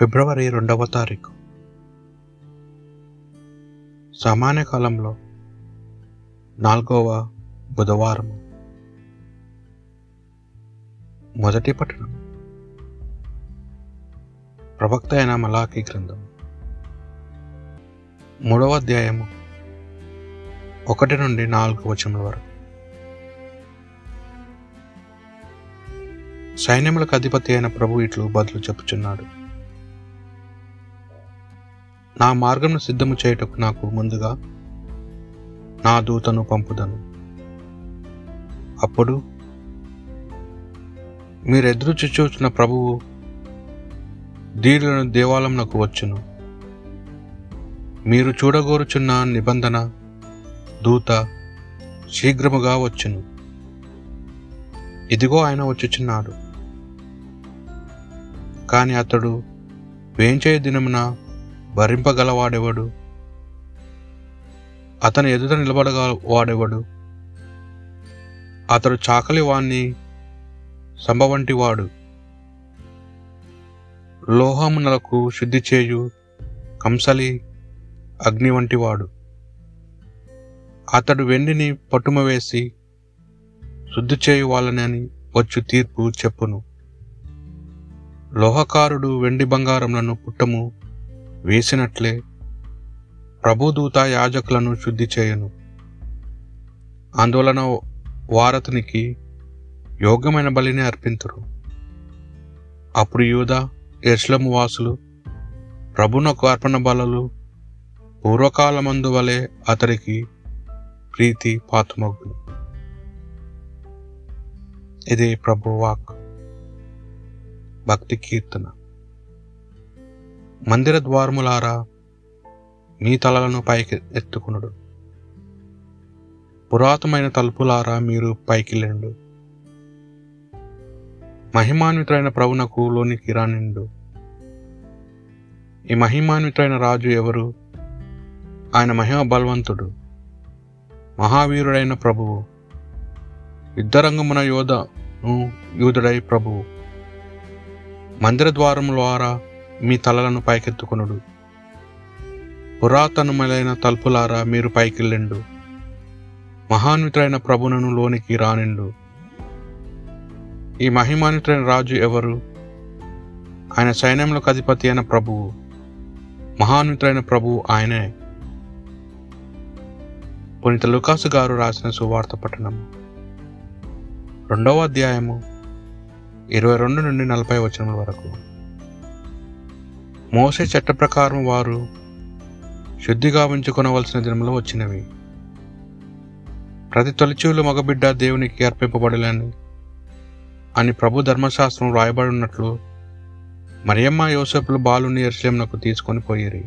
ఫిబ్రవరి రెండవ తారీఖు. సామాన్య కాలంలో నాలుగవ బుధవారం మొదటి పట్టణం. ప్రవక్త అయిన మలాఖీ గ్రంథం. మూడవ అధ్యాయము ఒకటి నుండి నాలుగు వచనముల వరకు. సైన్యములకు అధిపతి అయిన ప్రభు ఇట్లు బదులు చెప్పుచున్నాడు. నా మార్గంను సిద్ధము చేయుటకు నాకు ముందుగా నా దూతను పంపుదను. అప్పుడు మీరెదురు చూచూచిన ప్రభువు దీనులను దేవాలయంకు వచ్చును. మీరు చూడగోరుచున్న నిబంధన దూత శీఘ్రముగా వచ్చును. ఇదిగో ఆయన వచ్చుచున్నాడు. కానీ అతడు వేంచే దినమున భరింపగలవాడెవడు? అతని ఎదుట నిలబడగలవాడెవడు? అతడు చాకలి వాణ్ణి సంభవంటి వాడు లోహమునలకు శుద్ధి చేయు కంసలి అగ్ని వంటివాడు అతడు వెండిని పట్టుమవేసి శుద్ధి చేయు వాళ్ళని వచ్చు తీర్పు చెప్పును. లోహకారుడు వెండి బంగారములను పుట్టము వేసినట్లే ప్రభుదూత యాజకులను శుద్ధి చేయను. ఆందోళన వారతునికి యోగ్యమైన బలిని అర్పింతురు. అప్పుడు యూద ఎస్లము వాసులు ప్రభునకు అర్పణ బలలు పూర్వకాలమందు వలె అతడికి ప్రీతి పాతుమగును ఇదే ప్రభు వాక్ భక్తి కీర్తన. మందిర ద్వారములారా మీ తలలను పైకి ఎత్తుకునుడు. పురాతనమైన తలుపులారా మీరు పైకి లేండు. మహిమాన్వితుడైన ప్రభునకు లోనికి రానిండు. ఈ మహిమాన్వితుడైన రాజు ఎవరు? ఆయన మహిమ బలవంతుడు మహావీరుడైన ప్రభువు యుద్ధరంగమున యోధను యూధుడై ప్రభువు. మందిర ద్వారం ద్వారా మీ తలలను పైకెత్తుకునుడు. పురాతనములైన తలుపులారా మీరు పైకిల్లెండు మహాన్వితుడైన ప్రభునను లోనికి రానిండు. ఈ మహిమాన్వితుడైన రాజు ఎవరు? ఆయన సైన్యములకు అధిపతి అయిన ప్రభువు. మహాన్వితుడైన ప్రభువు ఆయనే. పునీత లుకాసు గారు రాసిన సువార్త పట్టణం రెండవ అధ్యాయము ఇరవై రెండు నుండి నలభై వచనముల వరకు. మోసే చట్ట ప్రకారం వారు శుద్ధిగా ఉంచుకొనవలసిన దినములు వచ్చినవి. ప్రతి తొలిచూలు మగబిడ్డ దేవునికి అర్పింపబడలేని అని ప్రభు ధర్మశాస్త్రం రాయబడి ఉన్నట్లు మరియమ్మ యోసెపులు బాలుని ఎరుసలేమునకు తీసుకొని పోయిరి.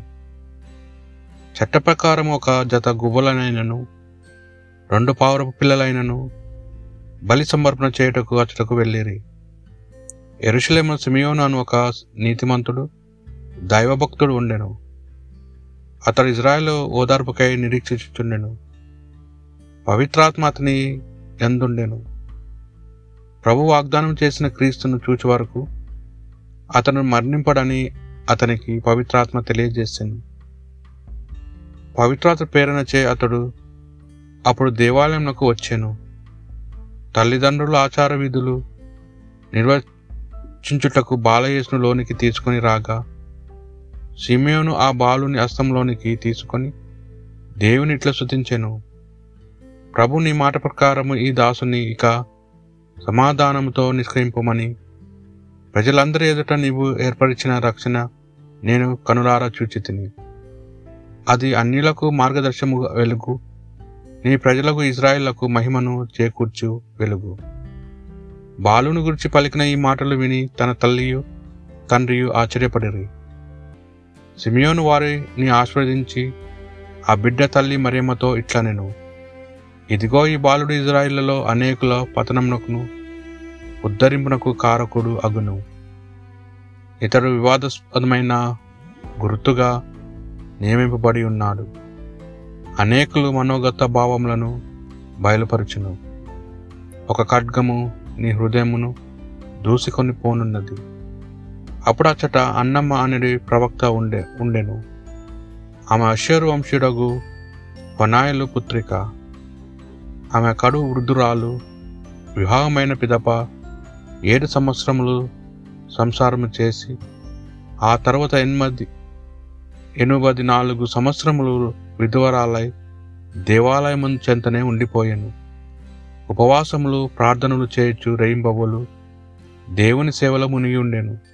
చట్ట ప్రకారం ఒక జత గువ్వలనైనను రెండు పావురపు పిల్లలైనను బలి సమర్పణ చేయుటకు అచ్చటకు వెళ్ళిరి. ఎరుషలేము సిమియోను అని ఒక నీతిమంతుడు దైవభక్తుడు ఉండెను. అతడు ఇజ్రాయెల్ ఓదార్పుకై నిరీక్షించుచుండెను. పవిత్రాత్మ అతని ఎందుండెను. ప్రభు వాగ్దానం చేసిన క్రీస్తును చూచే వరకు అతను మరణింపడని అతనికి పవిత్రాత్మ తెలియజేసింది పవిత్రాత్మ ప్రేరణచే అతడు అప్పుడు దేవాలయంలోకి వచ్చాను. తల్లిదండ్రుల ఆచార విధులు నిర్వచించుటకు బాలయేసును లోనికి తీసుకొని రాగా సిమియోను ఆ బాలుని హస్తంలోనికి తీసుకొని దేవుని ఇట్లా శుతించెను. ప్రభు నీ మాట ప్రకారము ఈ దాసుని ఇక సమాధానముతో నిష్క్రయింపమని ప్రజలందరి ఎదుట నీవు ఏర్పరిచిన రక్షణ నేను కనులారా చూచి తిని అది అన్యులకు మార్గదర్శము వెలుగు నీ ప్రజలకు ఇజ్రాయిళ్ళకు మహిమను చేకూర్చు వెలుగు. బాలుని గురించి పలికిన ఈ మాటలు విని తన తల్లియు తండ్రియు ఆశ్చర్యపడిరి. సిమియోను వారిని ఆశీర్వదించి ఆ బిడ్డ తల్లి మరేమతో ఇట్లా నేను. ఇదిగో ఈ బాలుడు ఇజ్రాయిళ్ళలో అనేకుల పతనమునకును ఉద్ధరింపునకు కారకుడు అగును. ఇతడు వివాదాస్పదమైన గుర్తుగా నియమింపబడి ఉన్నాడు. అనేకులు మనోగత భావములను బయలుపరచును. ఒక ఖడ్గము నీ హృదయమును దూసుకొని పోనున్నది. అప్పుడచ్చట అన్నమ్మ అనేది ప్రవక్త ఉండే ఉండెను. ఆమె అషేరు వంశీడగు వనాయలు పుత్రిక. ఆమె కడు వృద్ధురాలు వివాహమైన పిదప ఏడు సంవత్సరములు సంసారము చేసి ఆ తర్వాత ఎనిమిది ఎనిమిది నాలుగు సంవత్సరములు విధవరాలై దేవాలయము చెంతనే ఉండిపోయాను. ఉపవాసములు ప్రార్థనలు చేయొచ్చు రేయింబవులు దేవుని సేవలో మునిగి ఉండెను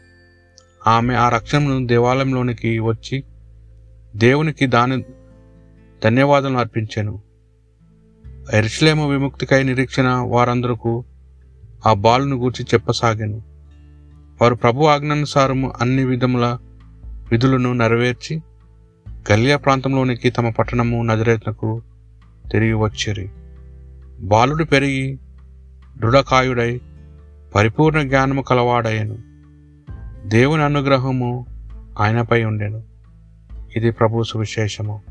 ఆమె ఆ రక్షణను దేవాలయంలోనికి వచ్చి దేవునికి దాని ధన్యవాదాలను అర్పించాను. ఎరుషలేము విముక్తికై నిరీక్షణ వారందరకు ఆ బాలును గూర్చి చెప్పసాగాను. వారు ప్రభు ఆజ్ఞానుసారము అన్ని విధముల విధులను నెరవేర్చి గలియా ప్రాంతంలోనికి తమ పట్టణము నజరేతునకు తిరిగి వచ్చిరి. బాలుడు పెరిగి దృఢకాయుడై పరిపూర్ణ జ్ఞానము కలవాడయ్యను. దేవుని అనుగ్రహము ఆయనపై ఉండెను. ఇది ప్రభు సువిశేషము.